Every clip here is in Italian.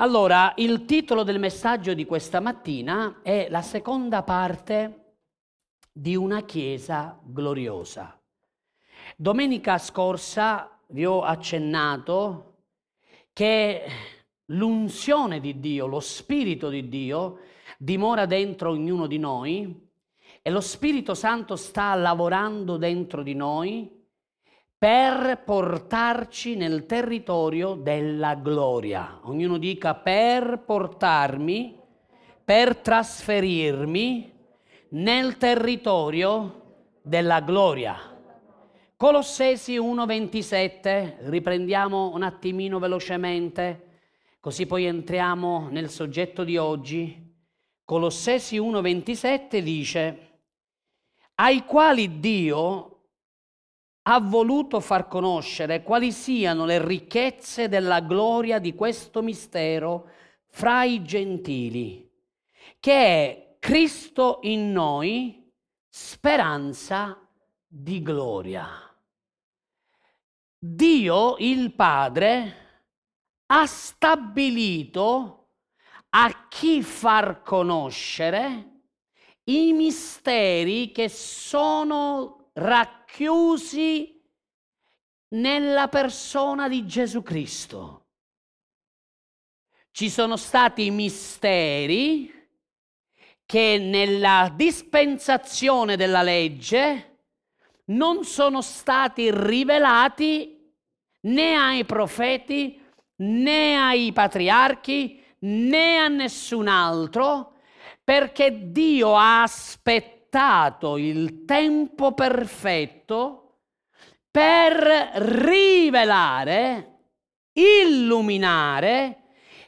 Allora, il titolo del messaggio di questa mattina è la seconda parte di una chiesa gloriosa. Domenica scorsa vi ho accennato che l'unzione di Dio, lo Spirito di Dio, dimora dentro ognuno di noi e lo Spirito Santo sta lavorando dentro di noi per portarci nel territorio della gloria. Ognuno dica per portarmi, per trasferirmi nel territorio della gloria. Colossesi 1:27, riprendiamo un attimino velocemente, così poi entriamo nel soggetto di oggi. Colossesi 1:27 dice, ai quali Dio ha voluto far conoscere quali siano le ricchezze della gloria di questo mistero fra i gentili, che è Cristo in noi, speranza di gloria. Dio il Padre ha stabilito a chi far conoscere i misteri che sono racchiusi nella persona di Gesù Cristo. Ci sono stati misteri che nella dispensazione della legge non sono stati rivelati né ai profeti né ai patriarchi né a nessun altro perché Dio ha aspettato aspettato il tempo perfetto per rivelare, illuminare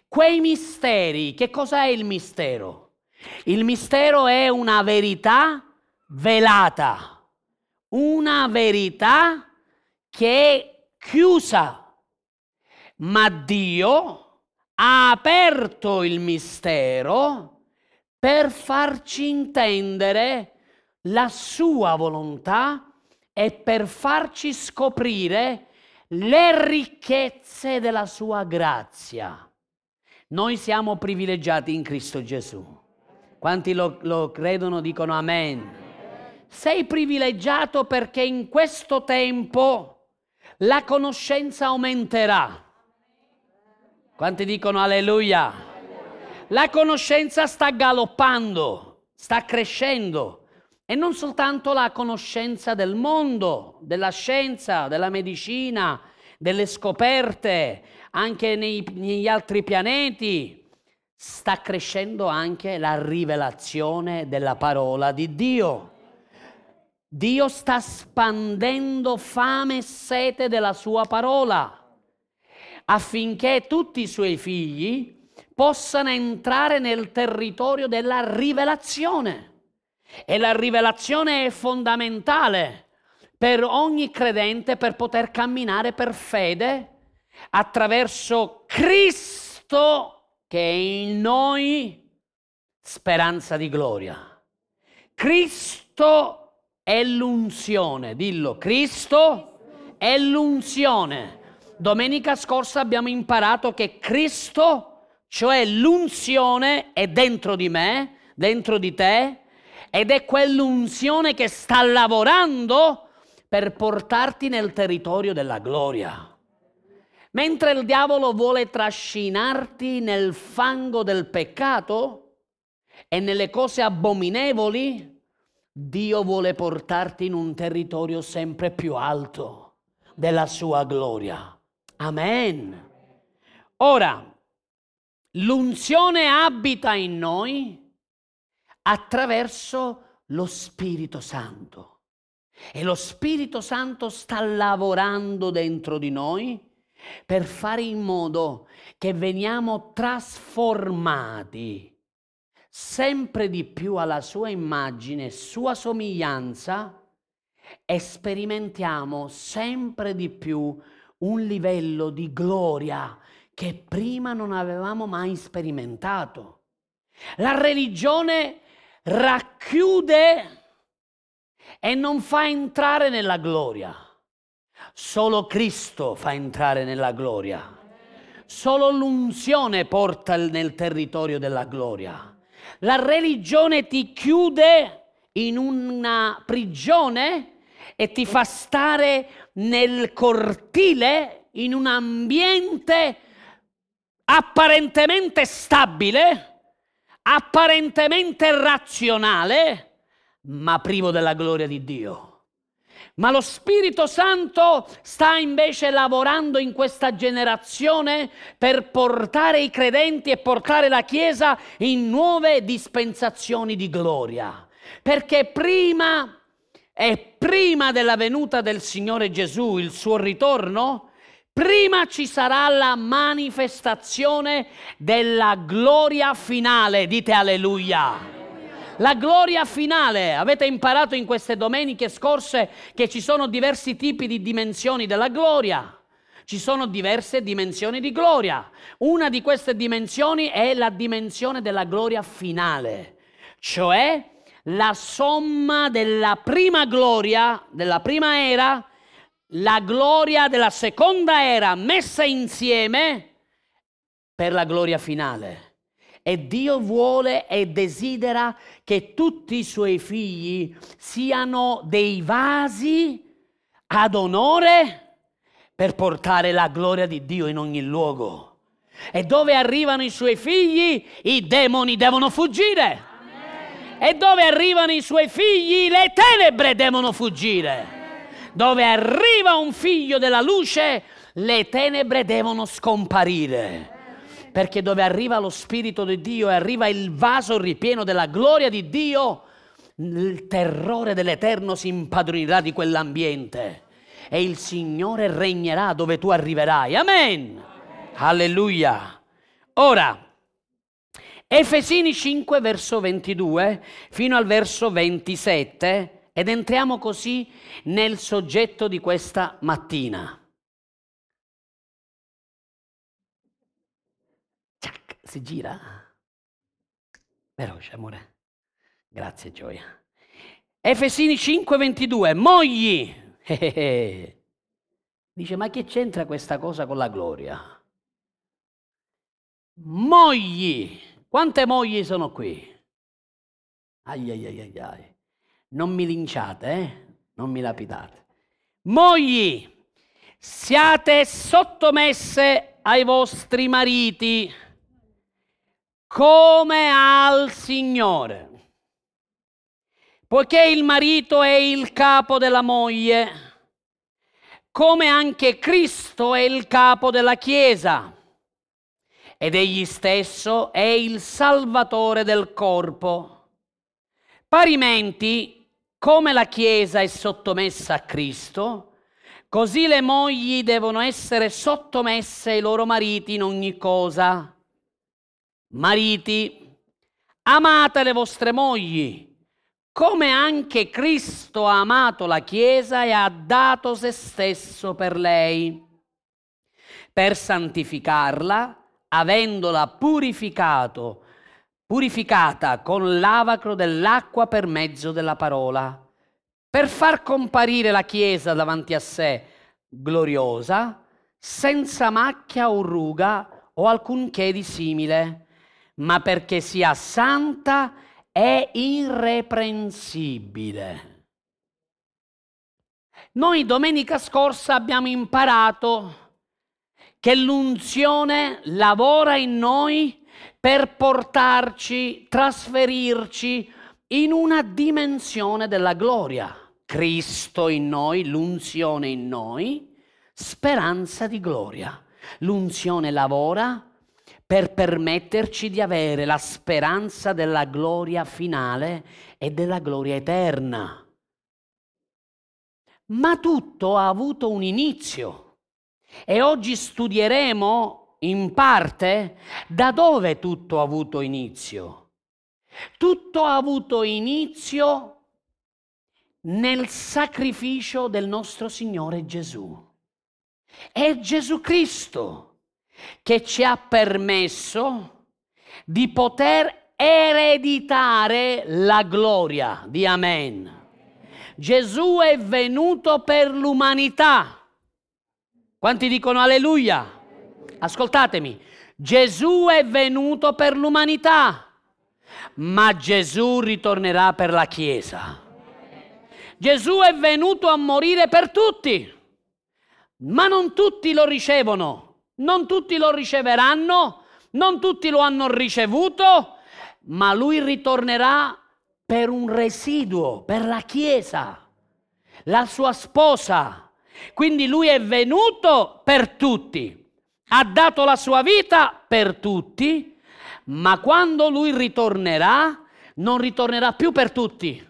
quei misteri. Che cosa è il mistero? Il mistero è una verità velata, una verità che è chiusa, ma Dio ha aperto il mistero per farci intendere la sua volontà e per farci scoprire le ricchezze della sua grazia. Noi siamo privilegiati in Cristo Gesù. Quanti lo, lo credono dicono amen. Sei privilegiato perché in questo tempo la conoscenza aumenterà. Quanti dicono alleluia? La conoscenza sta galoppando, sta crescendo e non soltanto la conoscenza del mondo, della scienza, della medicina, delle scoperte, anche nei, negli altri pianeti, sta crescendo anche la rivelazione della parola di Dio. Dio sta spandendo fame e sete della sua parola affinché tutti i suoi figli possano entrare nel territorio della rivelazione. E la rivelazione è fondamentale per ogni credente per poter camminare per fede attraverso Cristo che è in noi speranza di gloria. Cristo è l'unzione, dillo, Cristo è l'unzione. Domenica scorsa abbiamo imparato che Cristo cioè l'unzione è dentro di me, dentro di te, ed è quell'unzione che sta lavorando per portarti nel territorio della gloria. Mentre il diavolo vuole trascinarti nel fango del peccato e nelle cose abominevoli, Dio vuole portarti in un territorio sempre più alto della sua gloria. Amen. Ora, L'unzione abita in noi attraverso lo Spirito Santo. E lo Spirito Santo sta lavorando dentro di noi per fare in modo che veniamo trasformati sempre di più alla sua immagine, sua somiglianza e sperimentiamo sempre di più un livello di gloria che prima non avevamo mai sperimentato. La religione racchiude e non fa entrare nella gloria. Solo Cristo fa entrare nella gloria. Solo l'unzione porta nel territorio della gloria. La religione ti chiude in una prigione e ti fa stare nel cortile in un ambiente apparentemente stabile, apparentemente razionale, ma privo della gloria di Dio. Ma lo Spirito Santo sta invece lavorando in questa generazione per portare i credenti e portare la Chiesa in nuove dispensazioni di gloria. Perché prima e prima della venuta del Signore Gesù, il suo ritorno, prima ci sarà la manifestazione della gloria finale. Dite alleluia. La gloria finale. Avete imparato in queste domeniche scorse che ci sono diversi tipi di dimensioni della gloria. Ci sono diverse dimensioni di gloria. Una di queste dimensioni è la dimensione della gloria finale, cioè la somma della prima gloria, della prima era, la gloria della seconda era messa insieme per la gloria finale. E Dio vuole e desidera che tutti i suoi figli siano dei vasi ad onore per portare la gloria di Dio in ogni luogo. E dove arrivano i suoi figli, i demoni devono fuggire. E dove arrivano i suoi figli, le tenebre devono fuggire. Dove arriva un figlio della luce, le tenebre devono scomparire perché dove arriva lo Spirito di Dio e arriva il vaso ripieno della gloria di Dio, il terrore dell'Eterno si impadronirà di quell'ambiente e il Signore regnerà dove tu arriverai. Amen. Amen. Alleluia. Ora, Efesini 5 verso 22 fino al verso 27 ed entriamo così nel soggetto di questa mattina. Si gira? Veloce, amore. Grazie, Gioia. Efesini 5:22. Mogli. Dice, ma che c'entra questa cosa con la gloria? Mogli. Quante mogli sono qui? Ai ai ai ai ai. Non mi linciate, eh? Non mi lapidate. Mogli, siate sottomesse ai vostri mariti come al Signore. Poiché il marito è il capo della moglie, come anche Cristo è il capo della Chiesa, ed egli stesso è il Salvatore del corpo. Parimenti, come la Chiesa è sottomessa a Cristo, così le mogli devono essere sottomesse ai loro mariti in ogni cosa. Mariti, amate le vostre mogli, come anche Cristo ha amato la Chiesa e ha dato se stesso per lei, per santificarla, avendola purificato, purificata con l'avacro dell'acqua per mezzo della parola, per far comparire la Chiesa davanti a sé gloriosa, senza macchia o ruga o alcunché di simile ma perché sia santa e irreprensibile. Noi domenica scorsa abbiamo imparato che l'unzione lavora in noi per portarci, trasferirci in una dimensione della gloria. Cristo in noi, l'unzione in noi, speranza di gloria. L'unzione lavora per permetterci di avere la speranza della gloria finale e della gloria eterna. Ma tutto ha avuto un inizio e oggi studieremo in parte da dove tutto ha avuto inizio. Tutto ha avuto inizio nel sacrificio del nostro Signore Gesù. È Gesù Cristo che ci ha permesso di poter ereditare la gloria di Amen. Gesù è venuto per l'umanità. Quanti dicono alleluia? Ascoltatemi, Gesù è venuto per l'umanità, ma Gesù ritornerà per la Chiesa. Gesù è venuto a morire per tutti, ma non tutti lo ricevono, non tutti lo riceveranno, non tutti lo hanno ricevuto, ma lui ritornerà per un residuo, per la Chiesa, la sua sposa. Quindi lui è venuto per tutti ha dato la sua vita per tutti, ma quando lui ritornerà, non ritornerà più per tutti,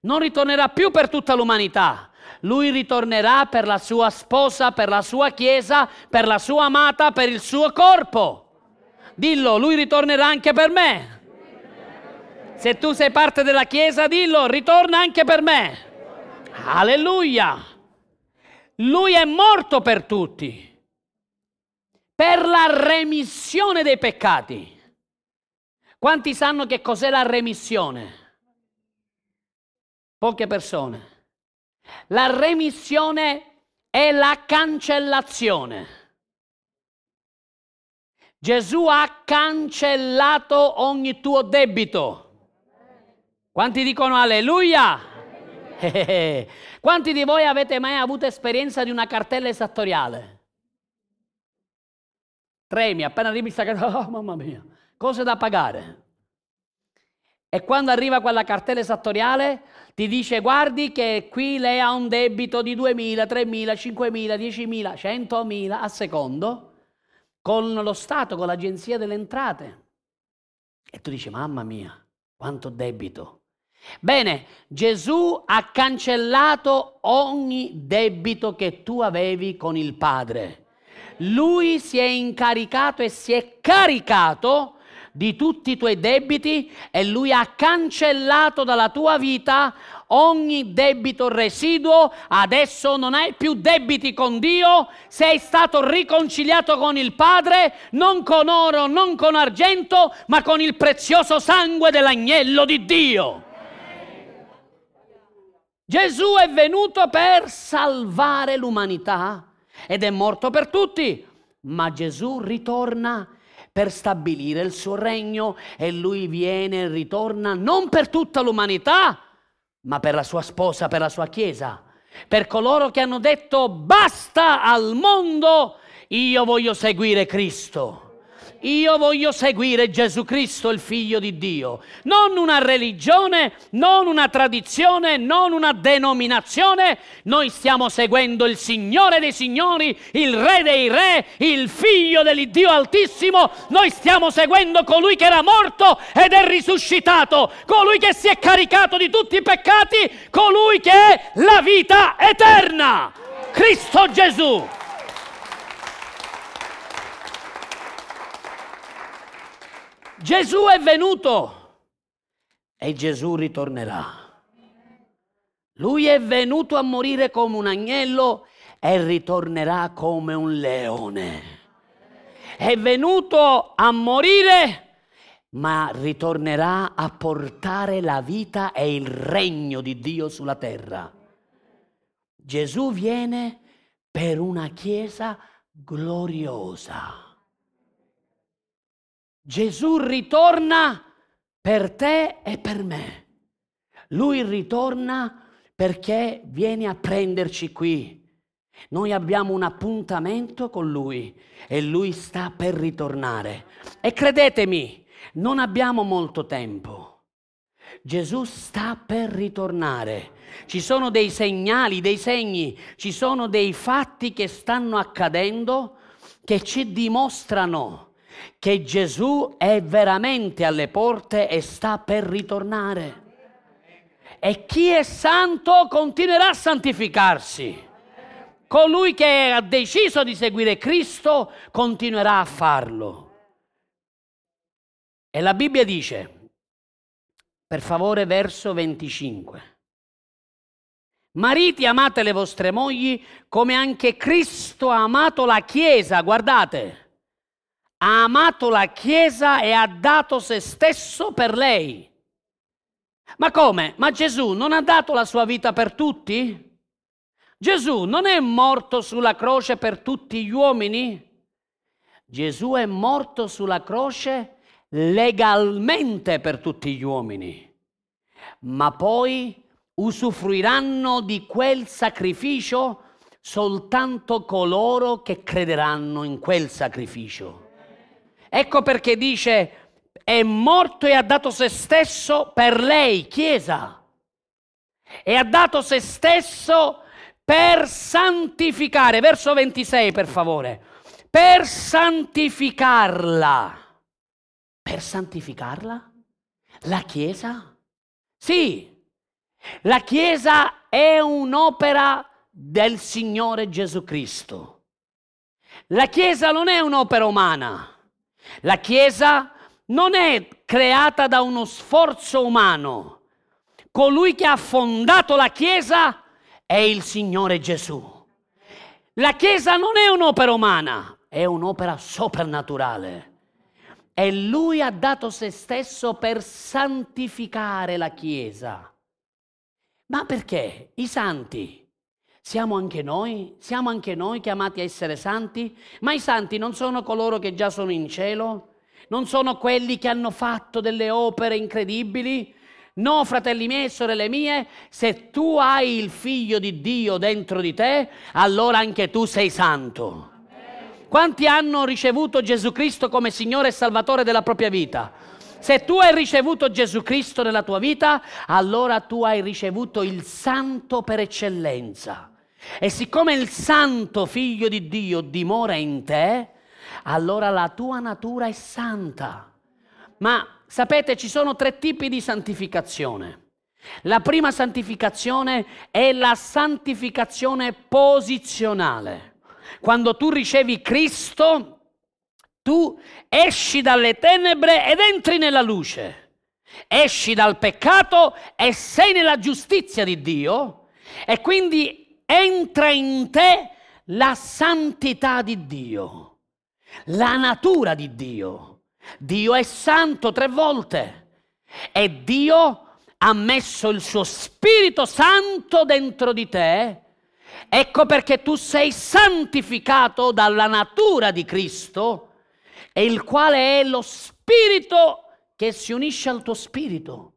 non ritornerà più per tutta l'umanità. Lui ritornerà per la sua sposa, per la sua chiesa, per la sua amata, per il suo corpo. Dillo, lui ritornerà anche per me. Se tu sei parte della chiesa, dillo, ritorna anche per me. Alleluia. Lui è morto per tutti per la remissione dei peccati. Quanti sanno che cos'è la remissione? Poche persone. La remissione è la cancellazione. Gesù ha cancellato ogni tuo debito. Quanti dicono alleluia? Quanti di voi avete mai avuto esperienza di una cartella esattoriale? Tremi, appena arrivi sta cartella, oh mamma mia, cose da pagare. E quando arriva quella cartella esattoriale ti dice guardi che qui lei ha un debito di 2.000, 3.000, 5.000, 10.000, 100.000 a secondo con lo Stato, con l'Agenzia delle Entrate. E tu dici mamma mia, quanto debito. Bene, Gesù ha cancellato ogni debito che tu avevi con il Padre lui si è incaricato e si è caricato di tutti i tuoi debiti e lui ha cancellato dalla tua vita ogni debito residuo, adesso non hai più debiti con Dio, sei stato riconciliato con il Padre, non con oro, non con argento, ma con il prezioso sangue dell'agnello di Dio. Gesù è venuto per salvare l'umanità ed è morto per tutti, ma Gesù ritorna per stabilire il suo regno e lui viene e ritorna non per tutta l'umanità, ma per la sua sposa, per la sua chiesa, per coloro che hanno detto basta al mondo, io voglio seguire Cristo. Io voglio seguire Gesù Cristo, il figlio di Dio. Non una religione, non una tradizione, non una denominazione. Noi stiamo seguendo il Signore dei Signori, il Re dei Re, il figlio dell'Iddio Altissimo. Noi stiamo seguendo colui che era morto ed è risuscitato, colui che si è caricato di tutti i peccati, colui che è la vita eterna. Cristo Gesù. Gesù è venuto e Gesù ritornerà. Lui è venuto a morire come un agnello e ritornerà come un leone. È venuto a morire, ma ritornerà a portare la vita e il regno di Dio sulla terra. Gesù viene per una chiesa gloriosa. Gesù ritorna per te e per me. Lui ritorna perché viene a prenderci qui. Noi abbiamo un appuntamento con Lui e Lui sta per ritornare. E credetemi, non abbiamo molto tempo. Gesù sta per ritornare. Ci sono dei segnali, dei segni, ci sono dei fatti che stanno accadendo che ci dimostrano che Gesù è veramente alle porte e sta per ritornare. E chi è santo continuerà a santificarsi. Colui che ha deciso di seguire Cristo continuerà a farlo. E la Bibbia dice, per favore, verso 25. Mariti amate le vostre mogli come anche Cristo ha amato la Chiesa, guardate, ha amato la Chiesa e ha dato se stesso per lei. Ma come? Ma Gesù non ha dato la sua vita per tutti? Gesù non è morto sulla croce per tutti gli uomini? Gesù è morto sulla croce legalmente per tutti gli uomini, ma poi usufruiranno di quel sacrificio soltanto coloro che crederanno in quel sacrificio. Ecco perché dice, è morto e ha dato se stesso per lei, Chiesa, e ha dato se stesso per santificare, verso 26 per favore, per santificarla. Per santificarla? La Chiesa? Sì, la Chiesa è un'opera del Signore Gesù Cristo. La Chiesa non è un'opera umana. La Chiesa non è creata da uno sforzo umano. Colui che ha fondato la Chiesa è il Signore Gesù. La Chiesa non è un'opera umana, è un'opera soprannaturale. E Lui ha dato se stesso per santificare la Chiesa. Ma perché? I santi. Siamo anche noi? Siamo anche noi chiamati a essere santi? Ma i santi non sono coloro che già sono in cielo? Non sono quelli che hanno fatto delle opere incredibili? No, fratelli miei e sorelle mie, se tu hai il figlio di Dio dentro di te, allora anche tu sei santo. Quanti hanno ricevuto Gesù Cristo come Signore e Salvatore della propria vita? Se tu hai ricevuto Gesù Cristo nella tua vita, allora tu hai ricevuto il santo per eccellenza. E siccome il santo figlio di Dio dimora in te, allora la tua natura è santa. Ma sapete, ci sono tre tipi di santificazione. La prima santificazione è la santificazione posizionale. Quando tu ricevi Cristo, tu esci dalle tenebre ed entri nella luce. Esci dal peccato e sei nella giustizia di Dio e quindi entra in te la santità di Dio, la natura di Dio. Dio è santo tre volte e Dio ha messo il suo Spirito Santo dentro di te. Ecco perché tu sei santificato dalla natura di Cristo, e il quale è lo Spirito che si unisce al tuo Spirito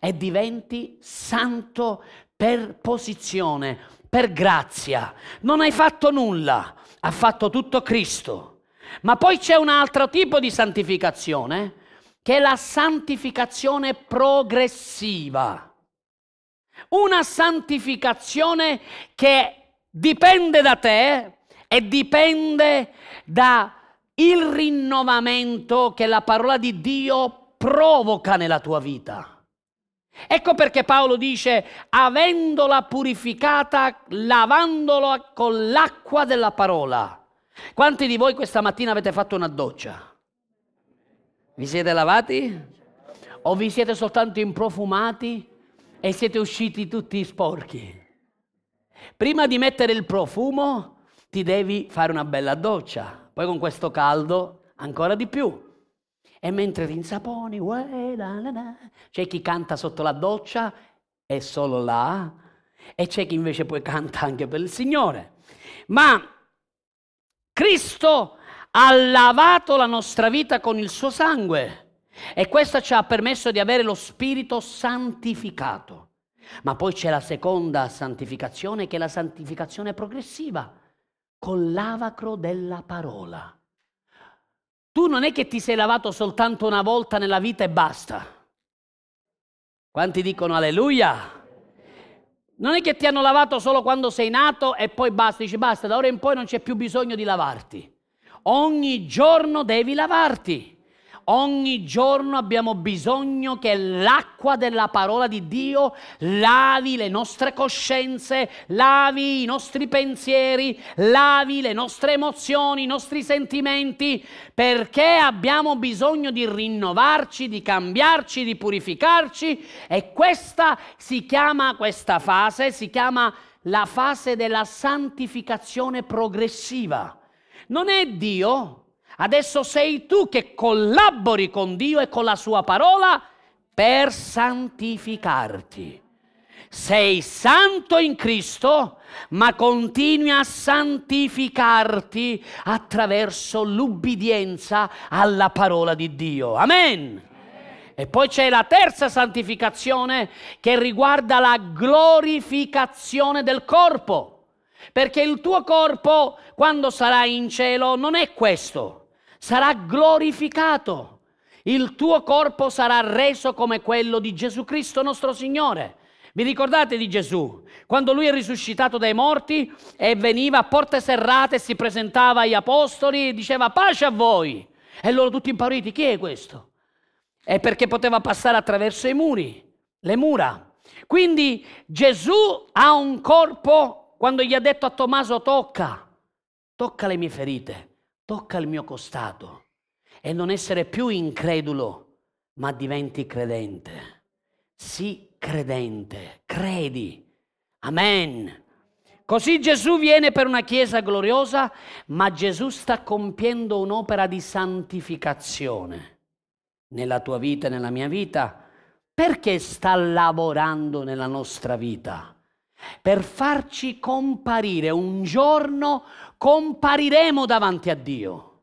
e diventi santo per posizione, per grazia. Non hai fatto nulla, ha fatto tutto Cristo. Ma poi c'è un altro tipo di santificazione, che è la santificazione progressiva. Una santificazione che dipende da te e dipende dal rinnovamento che la parola di Dio provoca nella tua vita. Ecco perché Paolo dice, avendola purificata, lavandola con l'acqua della parola. Quanti di voi questa mattina avete fatto una doccia? Vi siete lavati? O vi siete soltanto improfumati e siete usciti tutti sporchi? Prima di mettere il profumo ti devi fare una bella doccia, poi con questo caldo ancora di più. E mentre rinsaponi, c'è chi canta sotto la doccia è solo là, e c'è chi invece poi canta anche per il Signore. Ma Cristo ha lavato la nostra vita con il suo sangue e questo ci ha permesso di avere lo Spirito santificato. Ma poi c'è la seconda santificazione che è la santificazione progressiva, col lavacro della parola. Tu non è che ti sei lavato soltanto una volta nella vita e basta. Quanti dicono alleluia? Non è che ti hanno lavato solo quando sei nato e poi basta, dici basta, da ora in poi non c'è più bisogno di lavarti. Ogni giorno devi lavarti. Ogni giorno abbiamo bisogno che l'acqua della parola di Dio lavi le nostre coscienze, lavi i nostri pensieri, lavi le nostre emozioni, i nostri sentimenti, perché abbiamo bisogno di rinnovarci, di cambiarci, di purificarci e questa si chiama, questa fase si chiama la fase della santificazione progressiva. Non è Dio Adesso sei tu che collabori con Dio e con la sua parola per santificarti. sei santo in Cristo, ma continui a santificarti attraverso l'ubbidienza alla parola di Dio. Amen. E poi c'è la terza santificazione che riguarda la glorificazione del corpo. Perché il tuo corpo, quando sarai in cielo, non è questo, sarà glorificato. Il tuo corpo sarà reso come quello di Gesù Cristo nostro Signore. Vi ricordate di Gesù? Quando lui è risuscitato dai morti e veniva a porte serrate, si presentava agli apostoli e diceva pace a voi. E loro tutti impauriti, chi è questo? È perché poteva passare attraverso i muri, le mura. Quindi Gesù ha un corpo, quando gli ha detto a Tommaso tocca, tocca le mie ferite, tocca il mio costato e non essere più incredulo, ma diventi credente. Sii credente, credi. Amen. Così Gesù viene per una chiesa gloriosa, ma Gesù sta compiendo un'opera di santificazione nella tua vita e nella mia vita. Perché sta lavorando nella nostra vita? Per farci comparire. Un giorno compariremo davanti a Dio.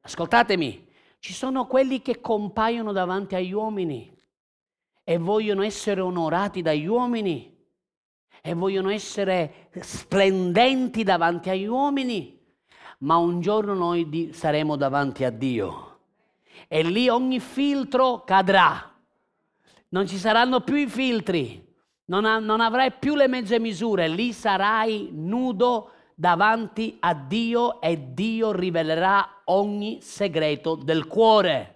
Ascoltatemi, ci sono quelli che compaiono davanti agli uomini e vogliono essere onorati dagli uomini e vogliono essere splendenti davanti agli uomini, ma un giorno noi saremo davanti a Dio e lì ogni filtro cadrà, non ci saranno più i filtri, non, ha- non avrai più le mezze misure, lì sarai nudo davanti a Dio e Dio rivelerà ogni segreto del cuore.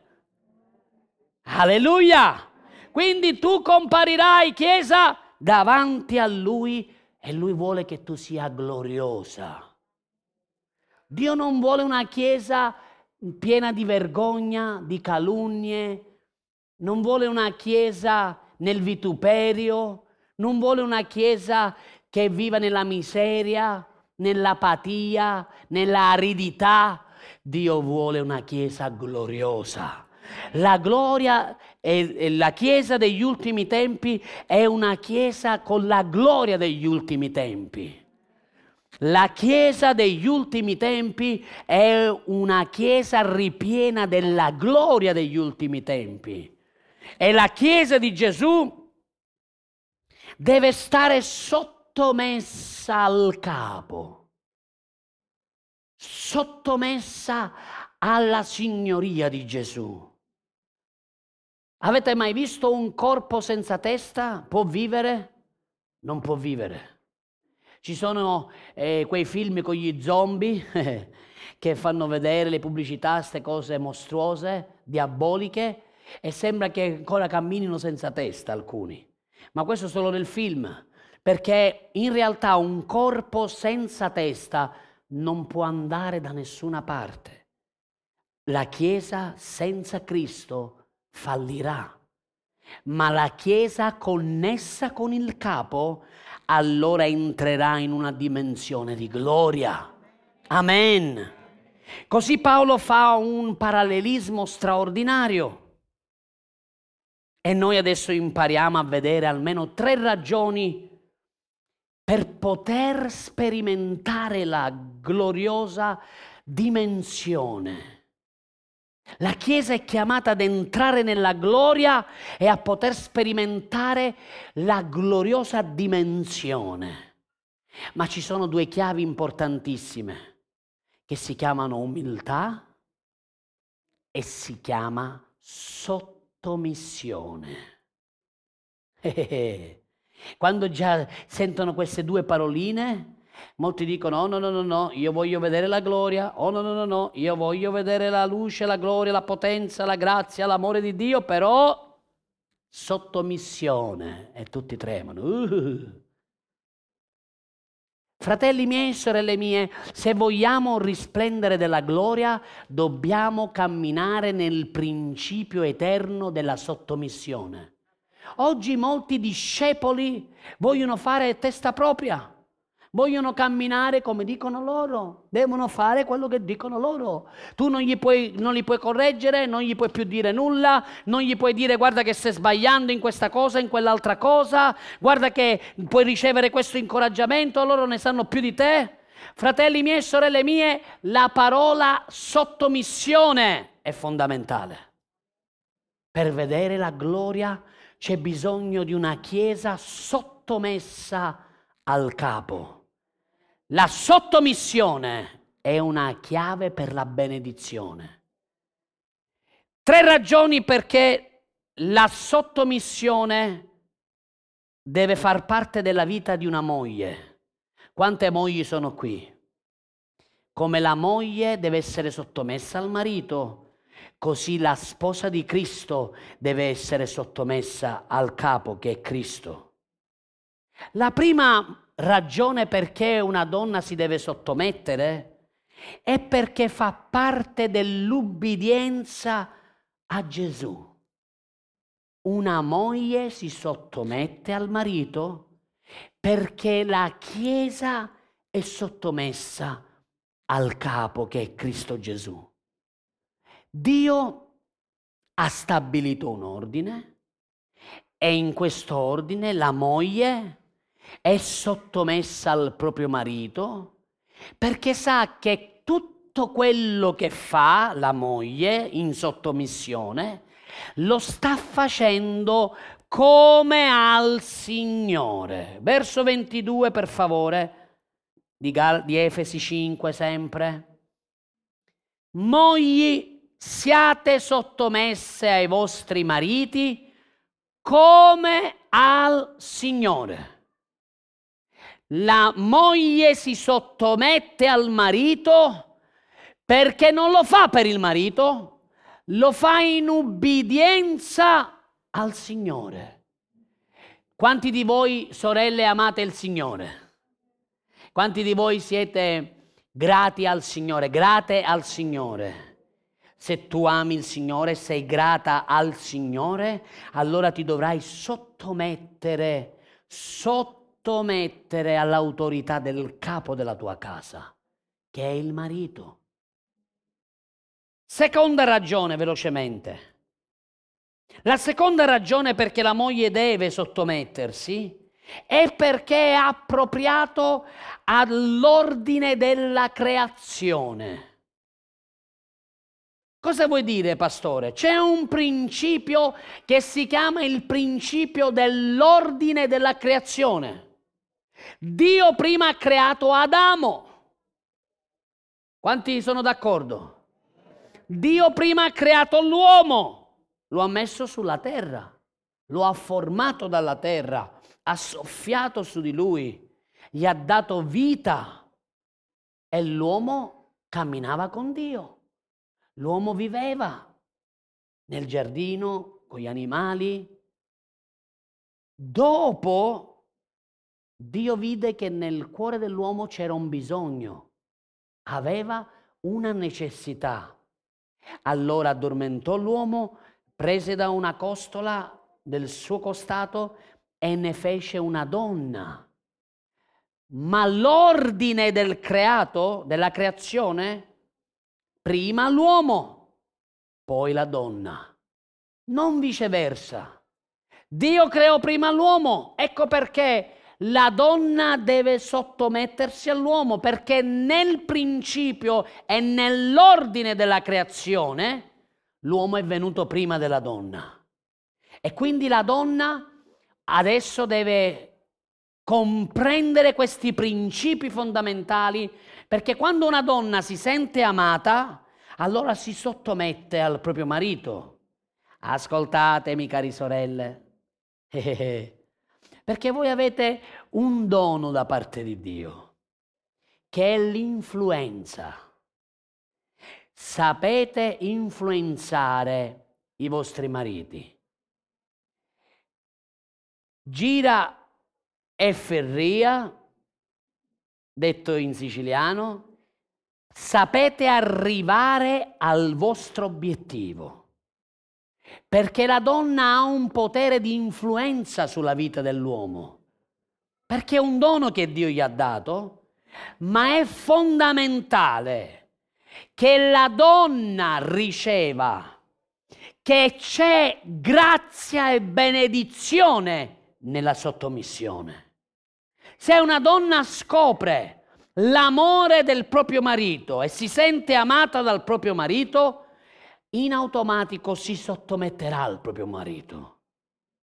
Alleluia! Quindi tu comparirai, Chiesa, davanti a Lui e Lui vuole che tu sia gloriosa. Dio non vuole una Chiesa piena di vergogna, di calunnie, non vuole una Chiesa nel vituperio, non vuole una Chiesa che viva nella miseria, nell'apatia, nella aridità. Dio vuole una Chiesa gloriosa. La gloria e la Chiesa degli ultimi tempi è una Chiesa con la gloria degli ultimi tempi. La Chiesa degli ultimi tempi è una Chiesa ripiena della gloria degli ultimi tempi. E la Chiesa di Gesù deve stare sotto sottomessa al capo, sottomessa alla signoria di Gesù. Avete mai visto un corpo senza testa? Può vivere? Non può vivere. Ci sono eh, quei film con gli zombie che fanno vedere le pubblicità, queste cose mostruose, diaboliche, e sembra che ancora camminino senza testa alcuni. Ma questo solo nel film perché in realtà un corpo senza testa non può andare da nessuna parte. La Chiesa senza Cristo fallirà, ma la Chiesa connessa con il capo allora entrerà in una dimensione di gloria. Amen. Così Paolo fa un parallelismo straordinario. E noi adesso impariamo a vedere almeno tre ragioni per poter sperimentare la gloriosa dimensione. La Chiesa è chiamata ad entrare nella gloria e a poter sperimentare la gloriosa dimensione. Ma ci sono due chiavi importantissime che si chiamano umiltà e si chiama sottomissione. Eh, eh, eh. Quando già sentono queste due paroline, molti dicono, oh no, no, no, no, io voglio vedere la gloria, oh no, no, no, no, io voglio vedere la luce, la gloria, la potenza, la grazia, l'amore di Dio, però sottomissione. E tutti tremano. Uh. Fratelli miei, sorelle mie, se vogliamo risplendere della gloria, dobbiamo camminare nel principio eterno della sottomissione. Oggi molti discepoli vogliono fare testa propria, Vogliono camminare come dicono loro, devono fare quello che dicono loro. Tu non, puoi, non li puoi correggere, non gli puoi più dire nulla, non gli puoi dire guarda che stai sbagliando in questa cosa, in quell'altra cosa, guarda che puoi ricevere questo incoraggiamento, loro ne sanno più di te. Fratelli miei e sorelle mie, la parola sottomissione è fondamentale. Per vedere la gloria c'è bisogno di una chiesa sottomessa al capo. La sottomissione è una chiave per la benedizione. Tre ragioni perché la sottomissione deve far parte della vita di una moglie. Quante mogli sono qui? Come la moglie deve essere sottomessa al marito, così la sposa di Cristo deve essere sottomessa al capo che è Cristo. La prima ragione perché una donna si deve sottomettere è perché fa parte dell'ubbidienza a Gesù. Una moglie si sottomette al marito perché la Chiesa è sottomessa al capo che è Cristo Gesù. Dio ha stabilito un ordine e in questo ordine la moglie è sottomessa al proprio marito perché sa che tutto quello che fa la moglie in sottomissione lo sta facendo come al Signore. Verso 22 per favore, di, Gal- di Efesi 5 sempre. Mogli, siate sottomesse ai vostri mariti come al Signore la moglie si sottomette al marito perché non lo fa per il marito, lo fa in ubbidienza al Signore. Quanti di voi, sorelle, amate il Signore? Quanti di voi siete grati al Signore, grate al Signore? Se tu ami il Signore, sei grata al Signore, allora ti dovrai sottomettere, sottomettere sottomettere all'autorità del capo della tua casa, che è il marito. Seconda ragione, velocemente. La seconda ragione perché la moglie deve sottomettersi è perché è appropriato all'ordine della creazione. Cosa vuoi dire, pastore? C'è un principio che si chiama il principio dell'ordine della creazione. Dio prima ha creato Adamo. Quanti sono d'accordo? Dio prima ha creato l'uomo, lo ha messo sulla terra, lo ha formato dalla terra, ha soffiato su di lui, gli ha dato vita e l'uomo camminava con Dio. L'uomo viveva nel giardino con gli animali. Dopo Dio vide che nel cuore dell'uomo c'era un bisogno, aveva una necessità. Allora addormentò l'uomo, prese da una costola del suo costato e ne fece una donna. Ma l'ordine del creato, della creazione, prima l'uomo, poi la donna, non viceversa. Dio creò prima l'uomo, ecco perché la donna deve sottomettersi all'uomo perché nel principio e nell'ordine della creazione l'uomo è venuto prima della donna. E quindi la donna adesso deve comprendere questi principi fondamentali perché quando una donna si sente amata, allora si sottomette al proprio marito. Ascoltatemi, cari sorelle. Perché voi avete un dono da parte di Dio, che è l'influenza. Sapete influenzare i vostri mariti. Gira e ferria, detto in siciliano, sapete arrivare al vostro obiettivo. Perché la donna ha un potere di influenza sulla vita dell'uomo. perché è un dono che Dio gli ha dato, ma è fondamentale che la donna riceva che c'è grazia e benedizione nella sottomissione. Se una donna scopre l'amore del proprio marito e si sente amata dal proprio marito, in automatico si sottometterà al proprio marito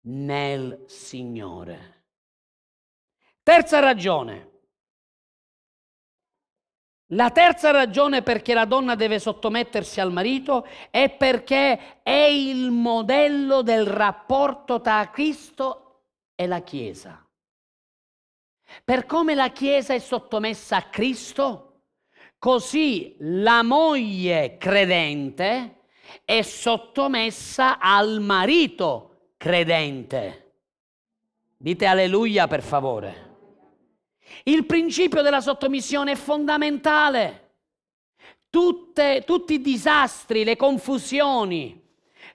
nel Signore. Terza ragione. La terza ragione perché la donna deve sottomettersi al marito è perché è il modello del rapporto tra Cristo e la Chiesa. Per come la Chiesa è sottomessa a Cristo, così la moglie credente è sottomessa al marito credente. Dite alleluia per favore. Il principio della sottomissione è fondamentale. Tutte, tutti i disastri, le confusioni,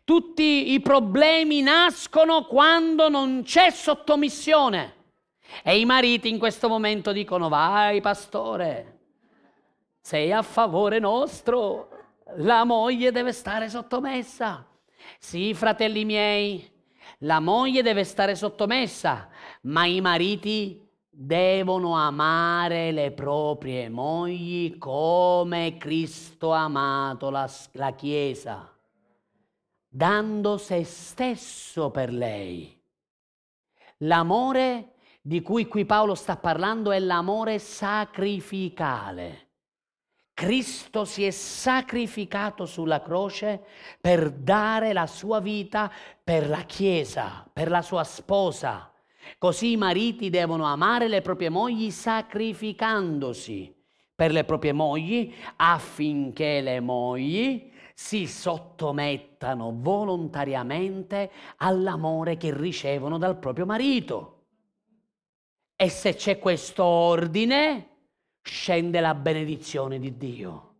tutti i problemi nascono quando non c'è sottomissione. E i mariti in questo momento dicono, vai pastore, sei a favore nostro, la moglie deve stare sottomessa. Sì, fratelli miei, la moglie deve stare sottomessa, ma i mariti devono amare le proprie mogli come Cristo ha amato la, la Chiesa, dando se stesso per lei. L'amore di cui qui Paolo sta parlando è l'amore sacrificale. Cristo si è sacrificato sulla croce per dare la sua vita per la Chiesa, per la sua sposa Così i mariti devono amare le proprie mogli sacrificandosi per le proprie mogli affinché le mogli si sottomettano volontariamente all'amore che ricevono dal proprio marito. E se c'è questo ordine, scende la benedizione di Dio.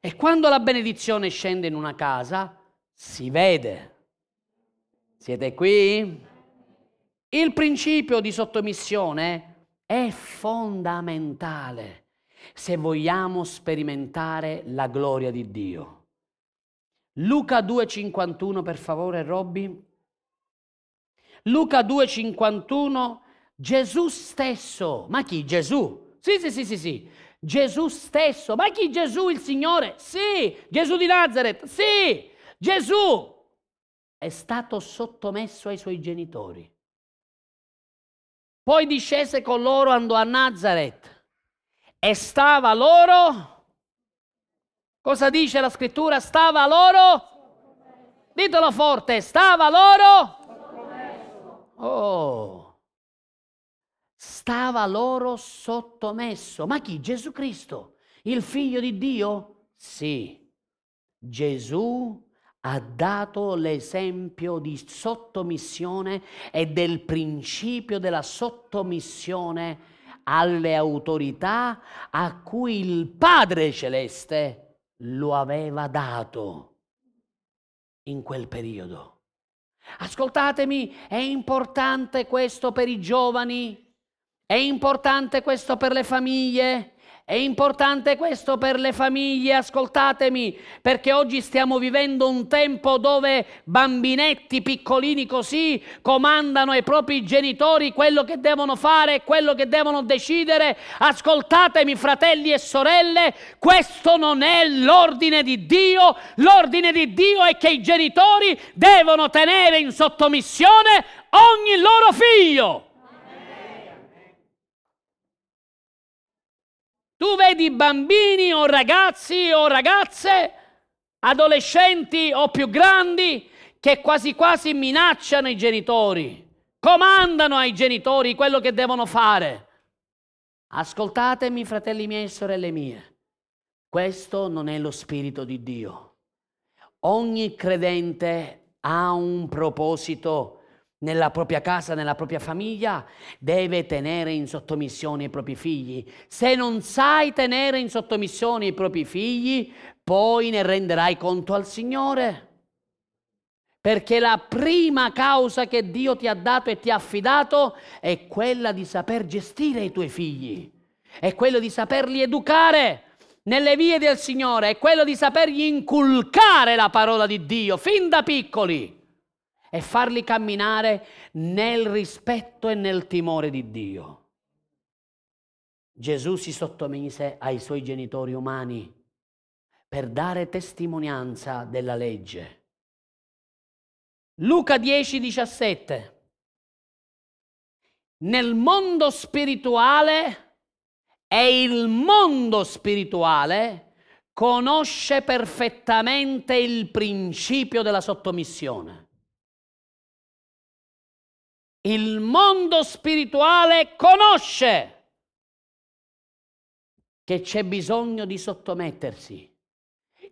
E quando la benedizione scende in una casa, si vede. Siete qui? Il principio di sottomissione è fondamentale se vogliamo sperimentare la gloria di Dio. Luca 2,51 per favore, Robby. Luca 2,51, Gesù stesso, ma chi Gesù? Sì, sì, sì, sì, sì, Gesù stesso, ma chi Gesù il Signore? Sì, Gesù di Nazareth, sì, Gesù è stato sottomesso ai suoi genitori. Poi discese con loro, andò a Nazareth e stava loro. Cosa dice la scrittura? Stava loro. Ditelo forte, stava loro. Oh, stava loro sottomesso. Ma chi? Gesù Cristo, il figlio di Dio? Sì, Gesù ha dato l'esempio di sottomissione e del principio della sottomissione alle autorità a cui il Padre Celeste lo aveva dato in quel periodo. Ascoltatemi, è importante questo per i giovani, è importante questo per le famiglie, è importante questo per le famiglie, ascoltatemi, perché oggi stiamo vivendo un tempo dove bambinetti piccolini così comandano ai propri genitori quello che devono fare quello che devono decidere. Ascoltatemi fratelli e sorelle, questo non è l'ordine di Dio, l'ordine di Dio è che i genitori devono tenere in sottomissione ogni loro figlio. Tu vedi bambini o ragazzi o ragazze, adolescenti o più grandi, che quasi quasi minacciano i genitori, comandano ai genitori quello che devono fare. Ascoltatemi, fratelli miei e sorelle mie, questo non è lo spirito di Dio. Ogni credente ha un proposito nella propria casa, nella propria famiglia, deve tenere in sottomissione i propri figli. Se non sai tenere in sottomissione i propri figli, poi ne renderai conto al Signore. Perché la prima causa che Dio ti ha dato e ti ha affidato è quella di saper gestire i tuoi figli, è quello di saperli educare nelle vie del Signore, è quello di sapergli inculcare la parola di Dio fin da piccoli e farli camminare nel rispetto e nel timore di Dio. Gesù si sottomise ai suoi genitori umani per dare testimonianza della legge. Luca 10, 17. Nel mondo spirituale e il mondo spirituale conosce perfettamente il principio della sottomissione. Il mondo spirituale conosce che c'è bisogno di sottomettersi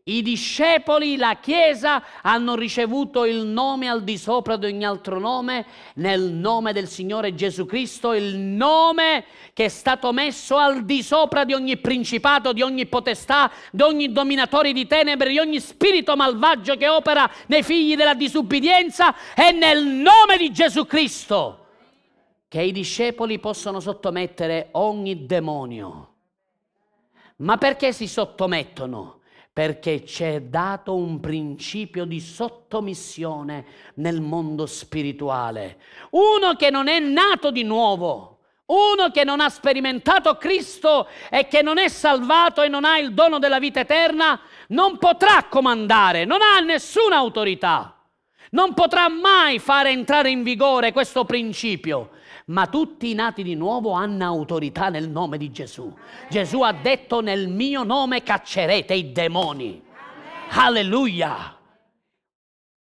i discepoli, la Chiesa hanno ricevuto il nome al di sopra di ogni altro nome, nel nome del Signore Gesù Cristo, il nome che è stato messo al di sopra di ogni principato, di ogni potestà, di ogni dominatore di tenebre, di ogni spirito malvagio che opera nei figli della disubbidienza, è nel nome di Gesù Cristo che i discepoli possono sottomettere ogni demonio. Ma perché si sottomettono? Perché c'è dato un principio di sottomissione nel mondo spirituale. Uno che non è nato di nuovo, uno che non ha sperimentato Cristo e che non è salvato e non ha il dono della vita eterna, non potrà comandare, non ha nessuna autorità. Non potrà mai fare entrare in vigore questo principio ma tutti i nati di nuovo hanno autorità nel nome di Gesù. Gesù ha detto nel mio nome caccerete i demoni. Alleluia!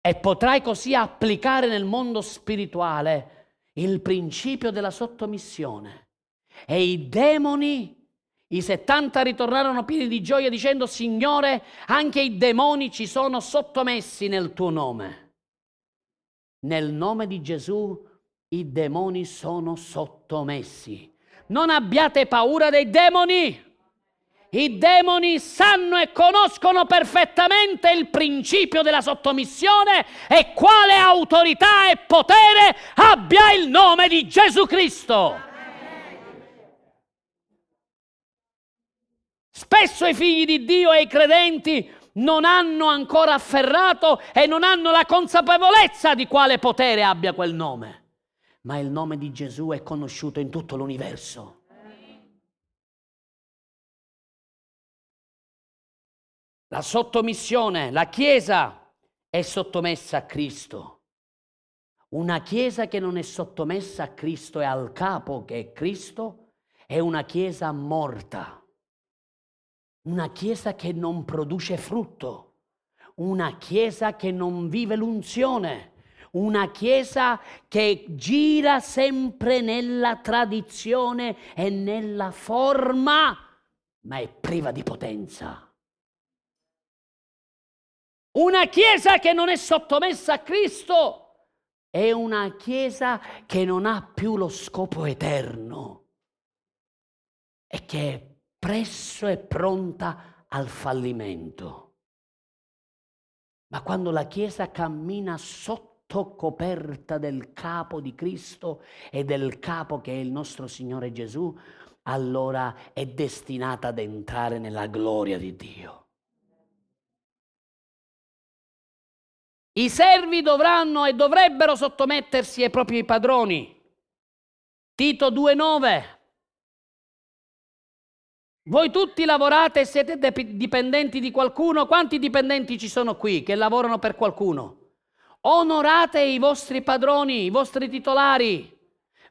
E potrai così applicare nel mondo spirituale il principio della sottomissione. E i demoni, i 70 ritornarono pieni di gioia dicendo, Signore, anche i demoni ci sono sottomessi nel tuo nome. Nel nome di Gesù i demoni sono sottomessi. Non abbiate paura dei demoni. I demoni sanno e conoscono perfettamente il principio della sottomissione e quale autorità e potere abbia il nome di Gesù Cristo. Spesso i figli di Dio e i credenti non hanno ancora afferrato e non hanno la consapevolezza di quale potere abbia quel nome ma il nome di Gesù è conosciuto in tutto l'universo. La sottomissione, la Chiesa è sottomessa a Cristo. Una Chiesa che non è sottomessa a Cristo e al capo che è Cristo è una Chiesa morta. Una Chiesa che non produce frutto. Una Chiesa che non vive l'unzione una chiesa che gira sempre nella tradizione e nella forma, ma è priva di potenza. Una chiesa che non è sottomessa a Cristo è una chiesa che non ha più lo scopo eterno e che è presso e pronta al fallimento. Ma quando la Chiesa cammina sotto coperta del capo di Cristo e del capo che è il nostro Signore Gesù, allora è destinata ad entrare nella gloria di Dio. I servi dovranno e dovrebbero sottomettersi ai propri padroni. Tito 2,9. Voi tutti lavorate e siete dipendenti di qualcuno. Quanti dipendenti ci sono qui che lavorano per qualcuno? Onorate i vostri padroni, i vostri titolari.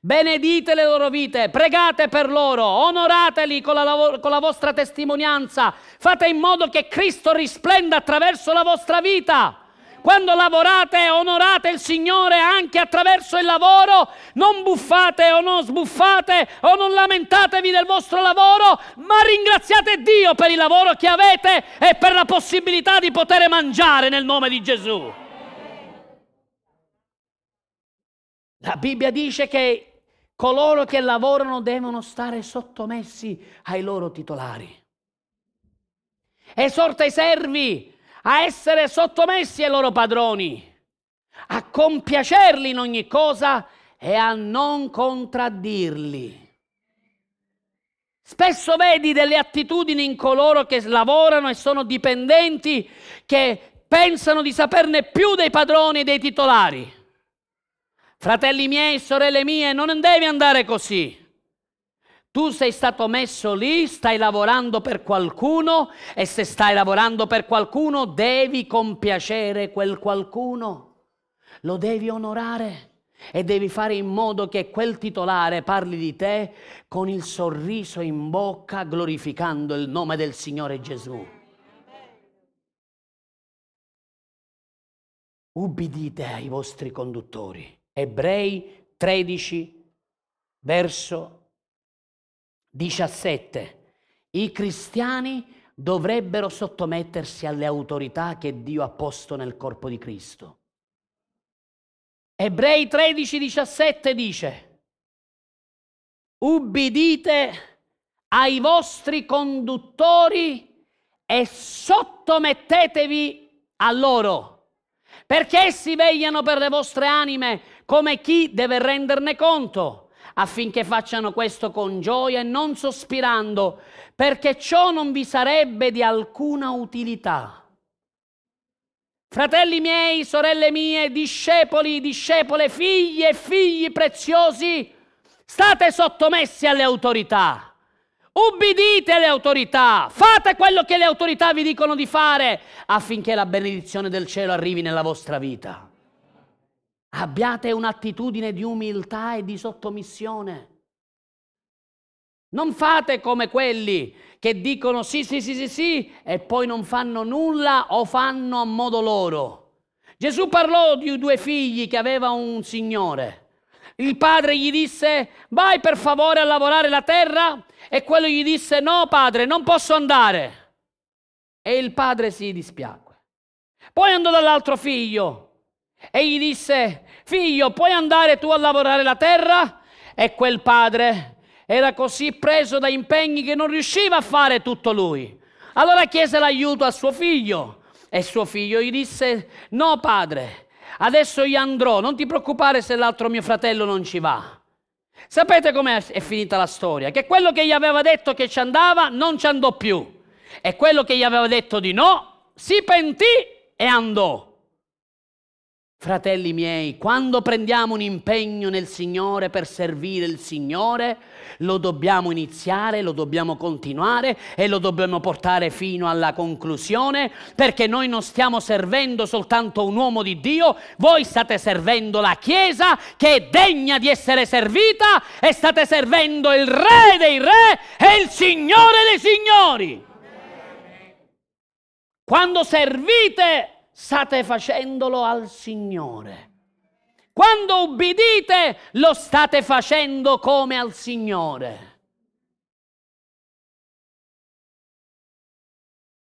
Benedite le loro vite, pregate per loro, onorateli con la, con la, vostra testimonianza, fate in modo che Cristo risplenda attraverso la vostra vita. Quando lavorate, onorate il Signore anche attraverso il lavoro, non buffate o non sbuffate o non lamentatevi del vostro lavoro, ma ringraziate Dio per il lavoro che avete e per la possibilità di poter mangiare nel nome di Gesù. La Bibbia dice che coloro che lavorano devono stare sottomessi ai loro titolari. Esorta i servi a essere sottomessi ai loro padroni. compiacerli in ogni cosa e a non contraddirli. Spesso vedi delle attitudini in coloro che lavorano e sono dipendenti, che pensano di saperne più dei padroni e dei titolari. Fratelli miei, sorelle mie, non devi andare così. Tu sei stato messo lì, stai lavorando per qualcuno e se stai lavorando per qualcuno devi compiacere quel qualcuno, lo devi onorare e devi fare in modo che quel titolare parli di te con il sorriso in bocca glorificando il nome del Signore Gesù. Ubbidite ai vostri conduttori. Ebrei 13, verso 17. I cristiani dovrebbero sottomettersi alle autorità che Dio ha posto nel corpo di Cristo. Ebrei 13, 17 dice, ubbidite ai vostri conduttori e sottomettetevi a loro, perché essi vegliano per le vostre anime come chi deve renderne conto affinché facciano questo con gioia e non sospirando, perché ciò non vi sarebbe di alcuna utilità. Fratelli miei, sorelle mie, discepoli, discepole, figli e figli preziosi, state sottomessi alle autorità. Ubbidite alle autorità, fate quello che le autorità vi dicono di fare affinché la benedizione del cielo arrivi nella vostra vita. Abbiate un'attitudine di umiltà e di sottomissione. Non fate come quelli che dicono sì, sì, sì, sì, sì e poi non fanno nulla o fanno a modo loro. Gesù parlò di due figli che aveva un signore. Il padre gli disse vai per favore a lavorare la terra e quello gli disse no padre, non posso andare. E il padre si dispiacque. Poi andò dall'altro figlio e gli disse, figlio, puoi andare tu a lavorare la terra? E quel padre era così preso da impegni che non riusciva a fare tutto lui. Allora chiese l'aiuto a suo figlio e suo figlio gli disse, no padre, adesso io andrò, non ti preoccupare se l'altro mio fratello non ci va. Sapete com'è finita la storia? Che quello che gli aveva detto che ci andava non ci andò più e quello che gli aveva detto di no si pentì e andò. Fratelli miei, quando prendiamo un impegno nel Signore per servire il Signore, lo dobbiamo iniziare, lo dobbiamo continuare e lo dobbiamo portare fino alla conclusione, perché noi non stiamo servendo soltanto un uomo di Dio, voi state servendo la Chiesa che è degna di essere servita e state servendo il Re dei Re e il Signore dei Signori. Quando servite state facendolo al Signore. Quando ubbidite, lo state facendo come al Signore.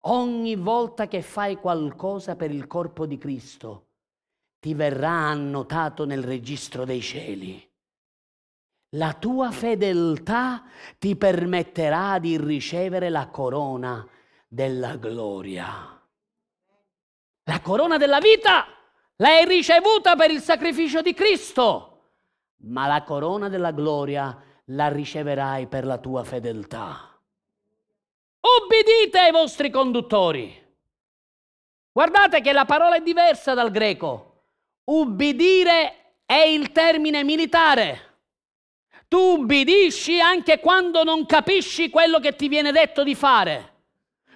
Ogni volta che fai qualcosa per il corpo di Cristo, ti verrà annotato nel registro dei cieli. La tua fedeltà ti permetterà di ricevere la corona della gloria. La corona della vita l'hai ricevuta per il sacrificio di Cristo, ma la corona della gloria la riceverai per la tua fedeltà. Ubbidite ai vostri conduttori. Guardate che la parola è diversa dal greco. Ubbidire è il termine militare. Tu ubbidisci anche quando non capisci quello che ti viene detto di fare.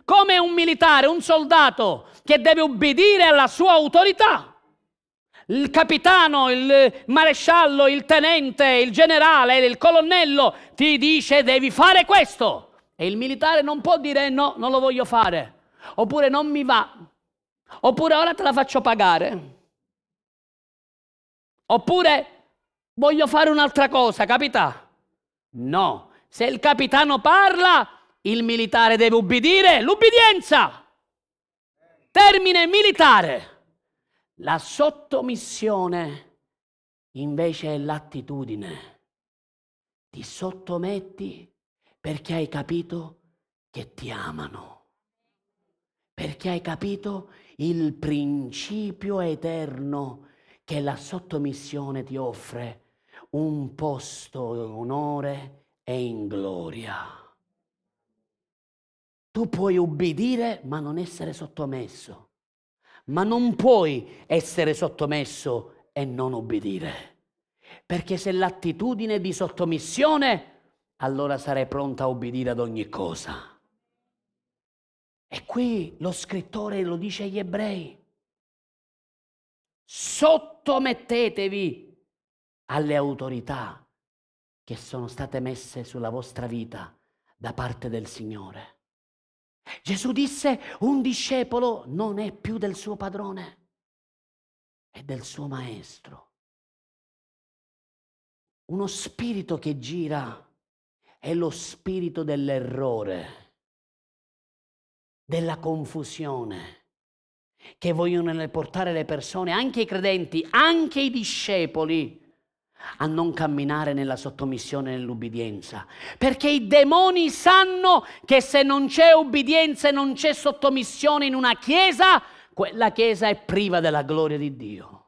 Come un militare, un soldato che deve ubbidire alla sua autorità. Il capitano, il maresciallo, il tenente, il generale, il colonnello ti dice devi fare questo. E il militare non può dire no, non lo voglio fare. Oppure non mi va. Oppure ora te la faccio pagare. Oppure voglio fare un'altra cosa, capita? No, se il capitano parla, il militare deve ubbidire, l'ubbidienza. Termine militare. La sottomissione invece è l'attitudine. Ti sottometti perché hai capito che ti amano. Perché hai capito il principio eterno che la sottomissione ti offre un posto in onore e in gloria. Tu puoi ubbidire ma non essere sottomesso, ma non puoi essere sottomesso e non ubbidire. Perché se l'attitudine è di sottomissione, allora sarai pronta a ubbidire ad ogni cosa. E qui lo scrittore lo dice agli ebrei. Sottomettetevi alle autorità che sono state messe sulla vostra vita da parte del Signore. Gesù disse un discepolo non è più del suo padrone, è del suo maestro. Uno spirito che gira è lo spirito dell'errore della confusione che vogliono portare le persone, anche i credenti, anche i discepoli, a non camminare nella sottomissione e nell'ubbidienza. Perché i demoni sanno che se non c'è ubbidienza e non c'è sottomissione in una chiesa, quella chiesa è priva della gloria di Dio.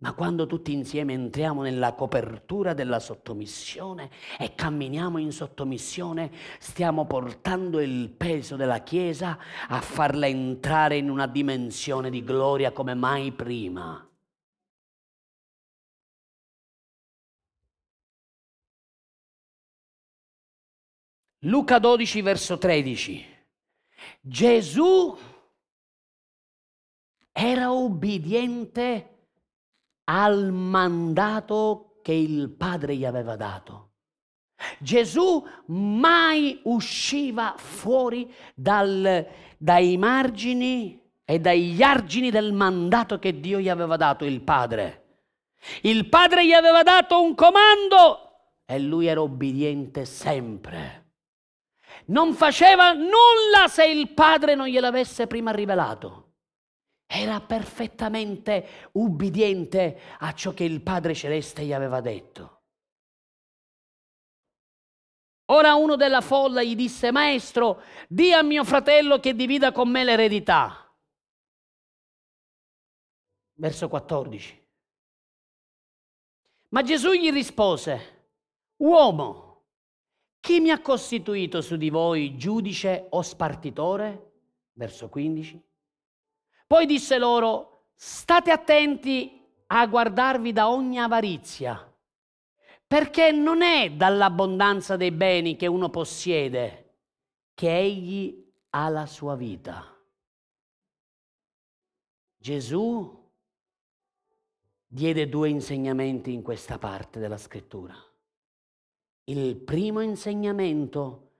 Ma quando tutti insieme entriamo nella copertura della sottomissione e camminiamo in sottomissione, stiamo portando il peso della Chiesa a farla entrare in una dimensione di gloria come mai prima. Luca 12 verso 13. Gesù era ubbidiente al mandato che il Padre gli aveva dato. Gesù mai usciva fuori dal, dai margini e dagli argini del mandato che Dio gli aveva dato, il Padre. Il Padre gli aveva dato un comando e lui era obbediente sempre. Non faceva nulla se il Padre non gliel'avesse prima rivelato. Era perfettamente ubbidiente a ciò che il Padre Celeste gli aveva detto. Ora uno della folla gli disse, Maestro, di a mio fratello che divida con me l'eredità. Verso 14. Ma Gesù gli rispose, Uomo, chi mi ha costituito su di voi giudice o spartitore? Verso 15. Poi disse loro, state attenti a guardarvi da ogni avarizia, perché non è dall'abbondanza dei beni che uno possiede che egli ha la sua vita. Gesù diede due insegnamenti in questa parte della scrittura. Il primo insegnamento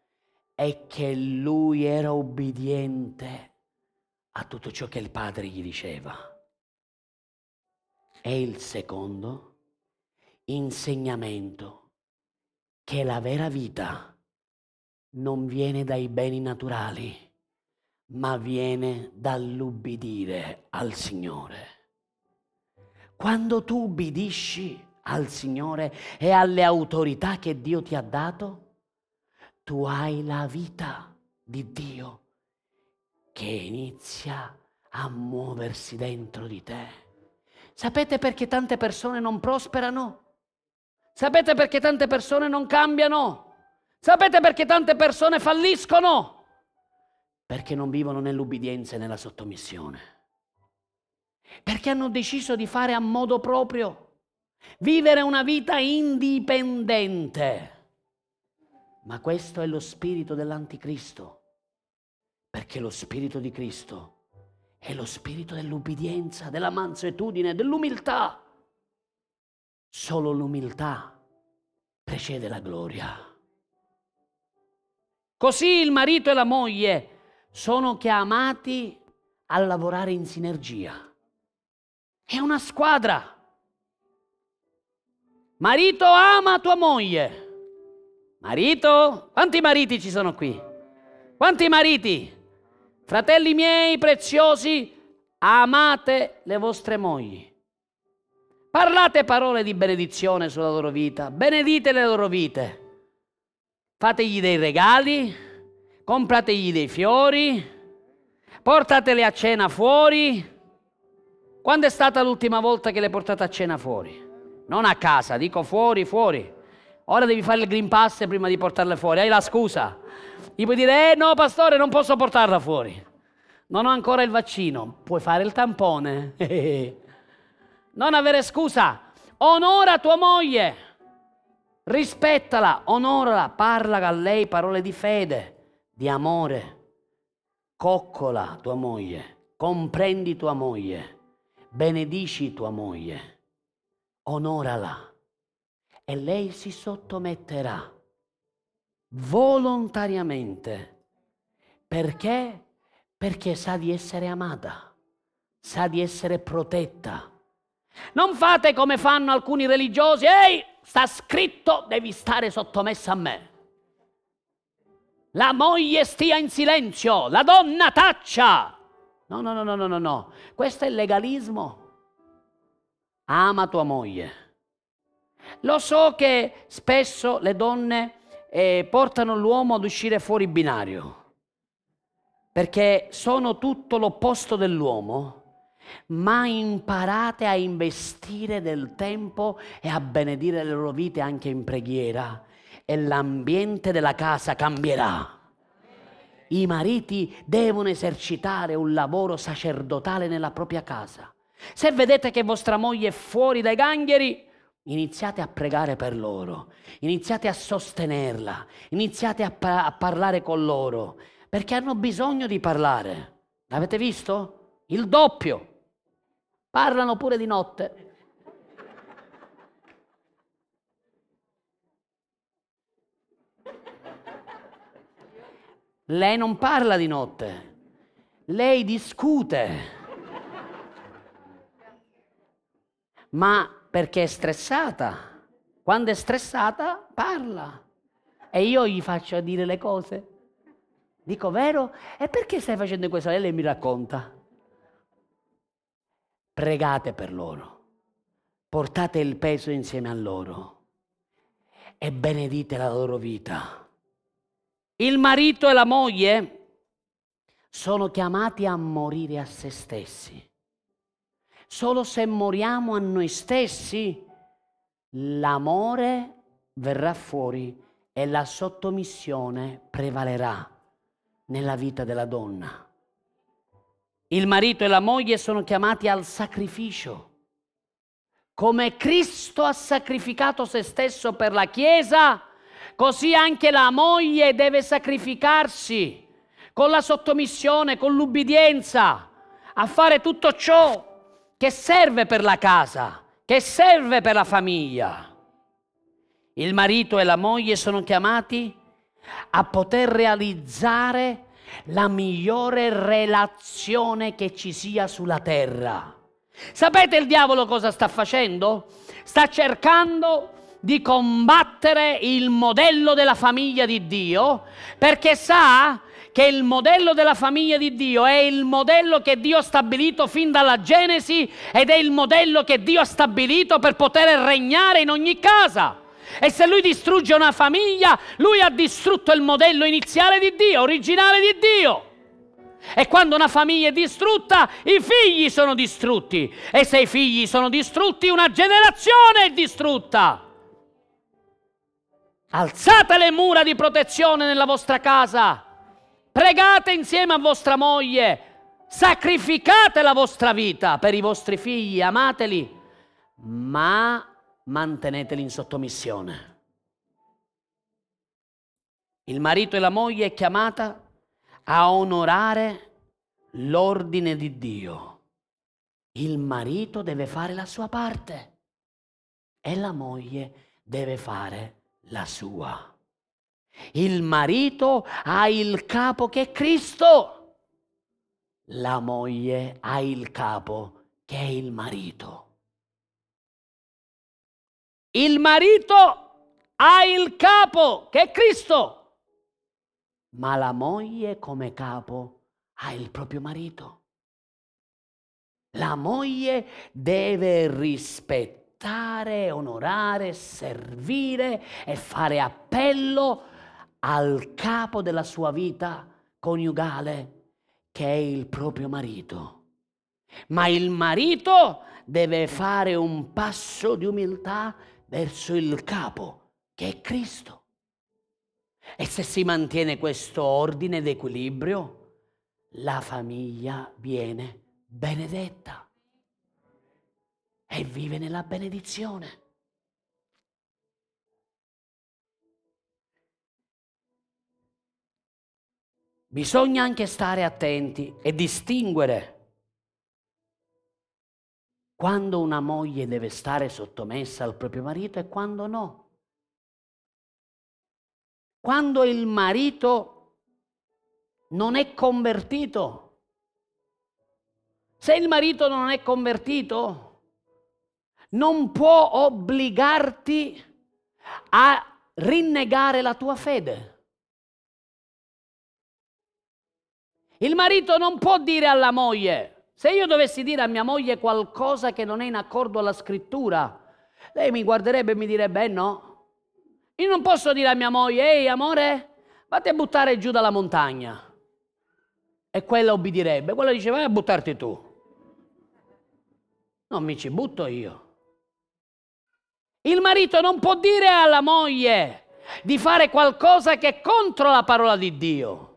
è che lui era obbediente a tutto ciò che il padre gli diceva. E il secondo insegnamento che la vera vita non viene dai beni naturali, ma viene dall'ubbidire al Signore. Quando tu ubbidisci al Signore e alle autorità che Dio ti ha dato, tu hai la vita di Dio che inizia a muoversi dentro di te. Sapete perché tante persone non prosperano? Sapete perché tante persone non cambiano? Sapete perché tante persone falliscono? Perché non vivono nell'ubbidienza e nella sottomissione. Perché hanno deciso di fare a modo proprio, vivere una vita indipendente. Ma questo è lo spirito dell'anticristo perché lo Spirito di Cristo è lo spirito dell'ubbidienza, della mansuetudine, dell'umiltà. Solo l'umiltà precede la gloria. Così il marito e la moglie sono chiamati a lavorare in sinergia. È una squadra. Marito ama tua moglie. Marito? Quanti mariti ci sono qui? Quanti mariti? Fratelli miei preziosi, amate le vostre mogli. Parlate parole di benedizione sulla loro vita, benedite le loro vite. Fategli dei regali, comprategli dei fiori, portatele a cena fuori. Quando è stata l'ultima volta che l'hai portata a cena fuori? Non a casa, dico fuori, fuori. Ora devi fare il Green Pass prima di portarla fuori. Hai la scusa. Gli puoi dire, eh no, pastore, non posso portarla fuori. Non ho ancora il vaccino. Puoi fare il tampone. non avere scusa. Onora tua moglie. Rispettala, onorala, parla a lei parole di fede, di amore. Coccola tua moglie, comprendi tua moglie benedici tua moglie, onorala e lei si sottometterà volontariamente. Perché? Perché sa di essere amata, sa di essere protetta. Non fate come fanno alcuni religiosi, ehi, sta scritto, devi stare sottomessa a me. La moglie stia in silenzio, la donna taccia. No, no, no, no, no, no, Questo è il legalismo. Ama tua moglie. Lo so che spesso le donne eh, portano l'uomo ad uscire fuori binario, perché sono tutto l'opposto dell'uomo, ma imparate a investire del tempo e a benedire le loro vite anche in preghiera e l'ambiente della casa cambierà i mariti devono esercitare un lavoro sacerdotale nella propria casa. Se vedete che vostra moglie è fuori dai gangheri, iniziate a pregare per loro, iniziate a sostenerla, iniziate a, pa- a parlare con loro, perché hanno bisogno di parlare. L'avete visto? Il doppio. Parlano pure di notte. Lei non parla di notte, lei discute. Ma perché è stressata. Quando è stressata parla. E io gli faccio dire le cose. Dico, vero? E perché stai facendo questo? E lei mi racconta. Pregate per loro. Portate il peso insieme a loro. E benedite la loro vita. Il marito e la moglie sono chiamati a morire a se stessi. Solo se moriamo a noi stessi, l'amore verrà fuori e la sottomissione prevalerà nella vita della donna. Il marito e la moglie sono chiamati al sacrificio. Come Cristo ha sacrificato se stesso per la Chiesa, Così anche la moglie deve sacrificarsi con la sottomissione, con l'ubbidienza, a fare tutto ciò che serve per la casa, che serve per la famiglia. Il marito e la moglie sono chiamati a poter realizzare la migliore relazione che ci sia sulla terra. Sapete il diavolo cosa sta facendo? Sta cercando di combattere il modello della famiglia di Dio, perché sa che il modello della famiglia di Dio è il modello che Dio ha stabilito fin dalla Genesi ed è il modello che Dio ha stabilito per poter regnare in ogni casa. E se lui distrugge una famiglia, lui ha distrutto il modello iniziale di Dio, originale di Dio. E quando una famiglia è distrutta, i figli sono distrutti. E se i figli sono distrutti, una generazione è distrutta. Alzate le mura di protezione nella vostra casa. Pregate insieme a vostra moglie. Sacrificate la vostra vita per i vostri figli, amateli, ma manteneteli in sottomissione. Il marito e la moglie è chiamata a onorare l'ordine di Dio. Il marito deve fare la sua parte e la moglie deve fare la sua. Il marito ha il capo che è Cristo. La moglie ha il capo che è il marito. Il marito ha il capo che è Cristo. Ma la moglie come capo ha il proprio marito. La moglie deve rispettare onorare, servire e fare appello al capo della sua vita coniugale, che è il proprio marito. Ma il marito deve fare un passo di umiltà verso il capo, che è Cristo. E se si mantiene questo ordine ed equilibrio, la famiglia viene benedetta e vive nella benedizione. Bisogna anche stare attenti e distinguere quando una moglie deve stare sottomessa al proprio marito e quando no. Quando il marito non è convertito. Se il marito non è convertito, non può obbligarti a rinnegare la tua fede. Il marito non può dire alla moglie, se io dovessi dire a mia moglie qualcosa che non è in accordo alla scrittura, lei mi guarderebbe e mi direbbe eh no. Io non posso dire a mia moglie, ehi amore, vatti a buttare giù dalla montagna. E quella ubbidirebbe, quella dice vai a buttarti tu. Non mi ci butto io. Il marito non può dire alla moglie di fare qualcosa che è contro la parola di Dio.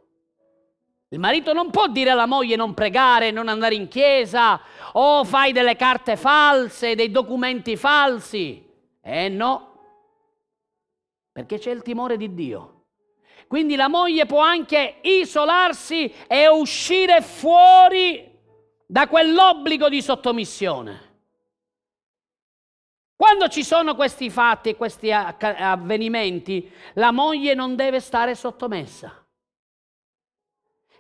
Il marito non può dire alla moglie non pregare, non andare in chiesa o fai delle carte false, dei documenti falsi. Eh no, perché c'è il timore di Dio. Quindi la moglie può anche isolarsi e uscire fuori da quell'obbligo di sottomissione. Quando ci sono questi fatti, questi avvenimenti, la moglie non deve stare sottomessa.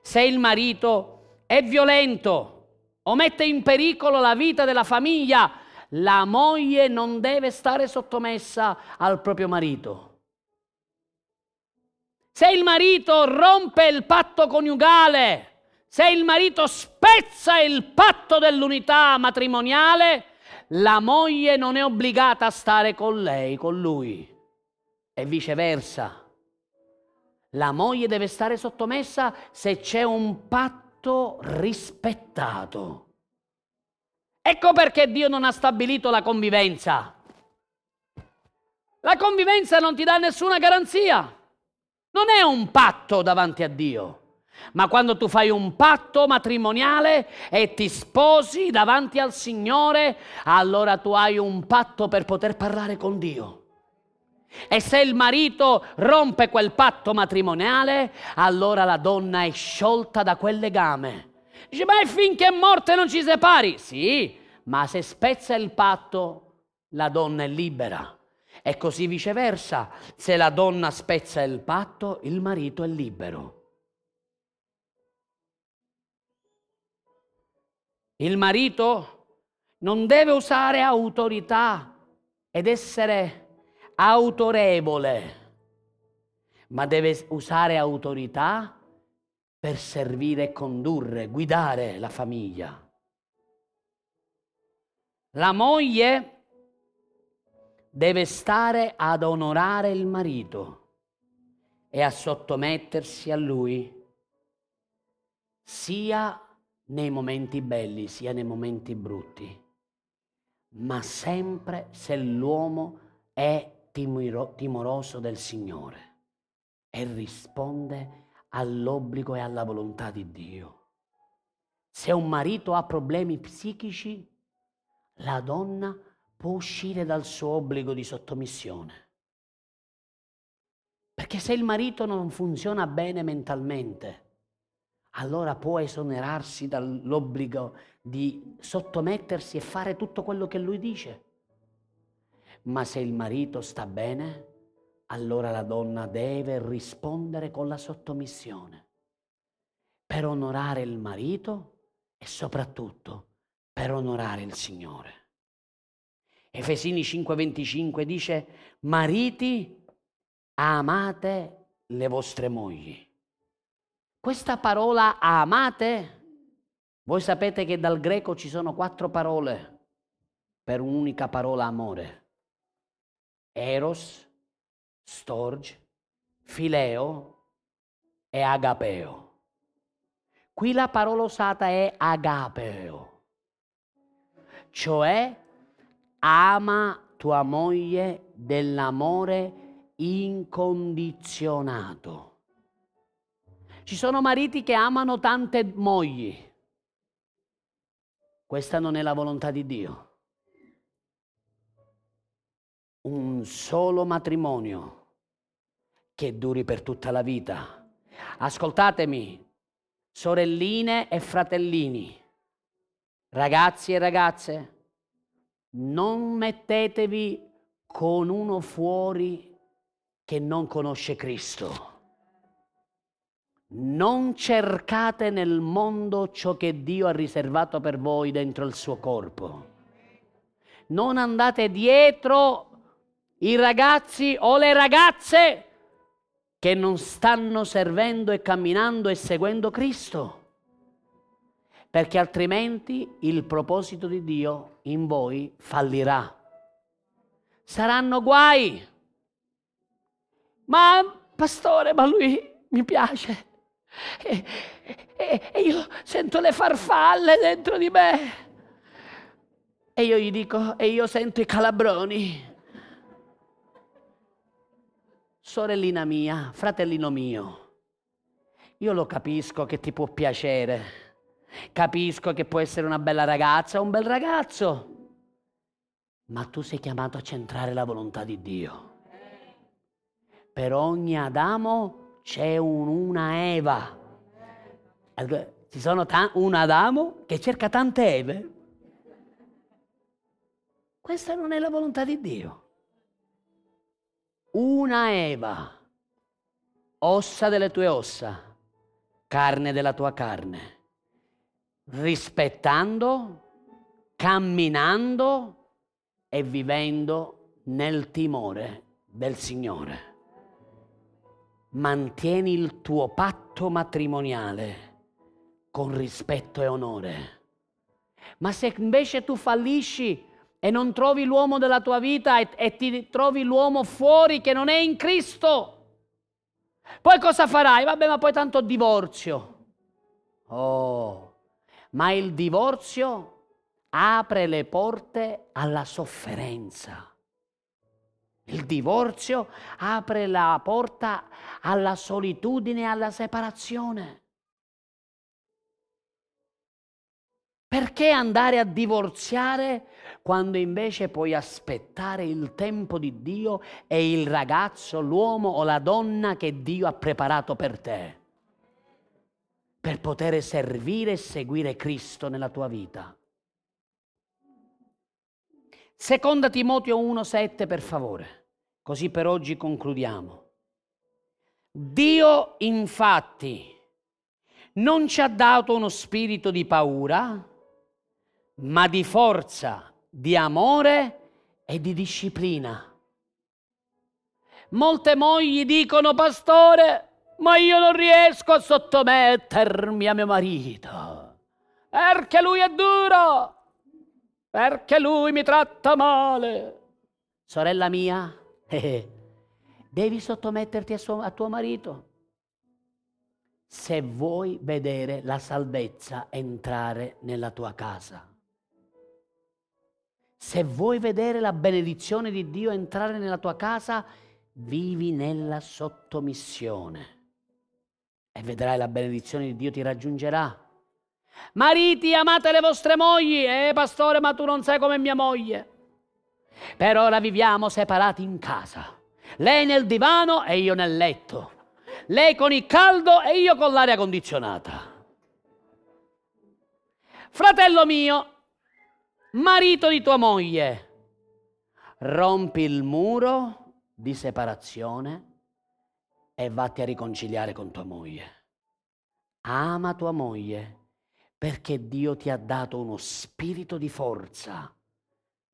Se il marito è violento o mette in pericolo la vita della famiglia, la moglie non deve stare sottomessa al proprio marito. Se il marito rompe il patto coniugale, se il marito spezza il patto dell'unità matrimoniale, la moglie non è obbligata a stare con lei, con lui, e viceversa. La moglie deve stare sottomessa se c'è un patto rispettato. Ecco perché Dio non ha stabilito la convivenza. La convivenza non ti dà nessuna garanzia. Non è un patto davanti a Dio. Ma quando tu fai un patto matrimoniale e ti sposi davanti al Signore, allora tu hai un patto per poter parlare con Dio. E se il marito rompe quel patto matrimoniale, allora la donna è sciolta da quel legame. Dice, ma finché morte non ci separi? Sì, ma se spezza il patto, la donna è libera. E così viceversa, se la donna spezza il patto, il marito è libero. Il marito non deve usare autorità ed essere autorevole, ma deve usare autorità per servire e condurre, guidare la famiglia. La moglie deve stare ad onorare il marito e a sottomettersi a lui, sia nei momenti belli sia nei momenti brutti, ma sempre se l'uomo è timoro, timoroso del Signore e risponde all'obbligo e alla volontà di Dio. Se un marito ha problemi psichici, la donna può uscire dal suo obbligo di sottomissione. Perché se il marito non funziona bene mentalmente, allora può esonerarsi dall'obbligo di sottomettersi e fare tutto quello che lui dice. Ma se il marito sta bene, allora la donna deve rispondere con la sottomissione per onorare il marito e soprattutto per onorare il Signore. Efesini 5:25 dice, mariti, amate le vostre mogli. Questa parola amate, voi sapete che dal greco ci sono quattro parole per un'unica parola amore. Eros, storge, fileo e agapeo. Qui la parola usata è agapeo. cioè ama tua moglie dell'amore incondizionato. Ci sono mariti che amano tante mogli. Questa non è la volontà di Dio. Un solo matrimonio che duri per tutta la vita. Ascoltatemi, sorelline e fratellini, ragazzi e ragazze, non mettetevi con uno fuori che non conosce Cristo. Non cercate nel mondo ciò che Dio ha riservato per voi dentro il suo corpo. Non andate dietro i ragazzi o le ragazze che non stanno servendo e camminando e seguendo Cristo. Perché altrimenti il proposito di Dio in voi fallirà. Saranno guai. Ma, pastore, ma lui mi piace e, e, e io sento le farfalle dentro di me. E io gli dico, e io sento i calabroni. Sorellina mia, fratellino mio, io lo capisco che ti può piacere, capisco che può essere una bella ragazza o un bel ragazzo, ma tu sei chiamato a centrare la volontà di Dio. Per ogni Adamo c'è un, una Eva. Ci sono ta- un Adamo che cerca tante Eve. Questa non è la volontà di Dio. Una Eva, ossa delle tue ossa, carne della tua carne, rispettando, camminando e vivendo nel timore del Signore. Mantieni il tuo patto matrimoniale con rispetto e onore. Ma se invece tu fallisci e non trovi l'uomo della tua vita e, e ti trovi l'uomo fuori che non è in Cristo, poi cosa farai? Vabbè, ma poi tanto divorzio. Oh, ma il divorzio apre le porte alla sofferenza. Il divorzio apre la porta alla solitudine e alla separazione. Perché andare a divorziare quando invece puoi aspettare il tempo di Dio e il ragazzo, l'uomo o la donna che Dio ha preparato per te? Per poter servire e seguire Cristo nella tua vita. Seconda Timoteo 1,7 per favore, così per oggi concludiamo. Dio infatti non ci ha dato uno spirito di paura, ma di forza, di amore e di disciplina. Molte mogli dicono, pastore, ma io non riesco a sottomettermi a mio marito, perché lui è duro perché lui mi tratta male. Sorella mia, eh, devi sottometterti a, suo, a tuo marito. Se vuoi vedere la salvezza entrare nella tua casa. Se vuoi vedere la benedizione di Dio entrare nella tua casa, vivi nella sottomissione e vedrai la benedizione di Dio ti raggiungerà. Mariti, amate le vostre mogli. Eh, pastore, ma tu non sai come mia moglie. Per ora viviamo separati in casa. Lei nel divano e io nel letto. Lei con il caldo e io con l'aria condizionata. Fratello mio, marito di tua moglie, rompi il muro di separazione e vatti a riconciliare con tua moglie. Ama tua moglie perché Dio ti ha dato uno spirito di forza,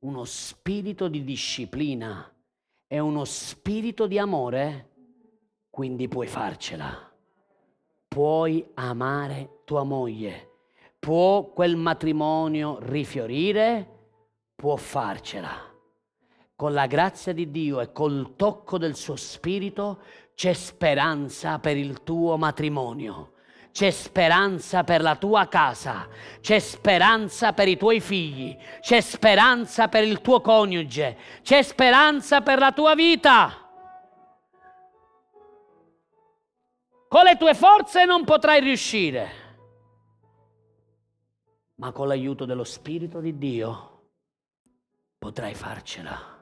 uno spirito di disciplina e uno spirito di amore, quindi puoi farcela. Puoi amare tua moglie, può quel matrimonio rifiorire, può farcela. Con la grazia di Dio e col tocco del suo spirito c'è speranza per il tuo matrimonio. C'è speranza per la tua casa, c'è speranza per i tuoi figli, c'è speranza per il tuo coniuge, c'è speranza per la tua vita. Con le tue forze non potrai riuscire, ma con l'aiuto dello Spirito di Dio potrai farcela.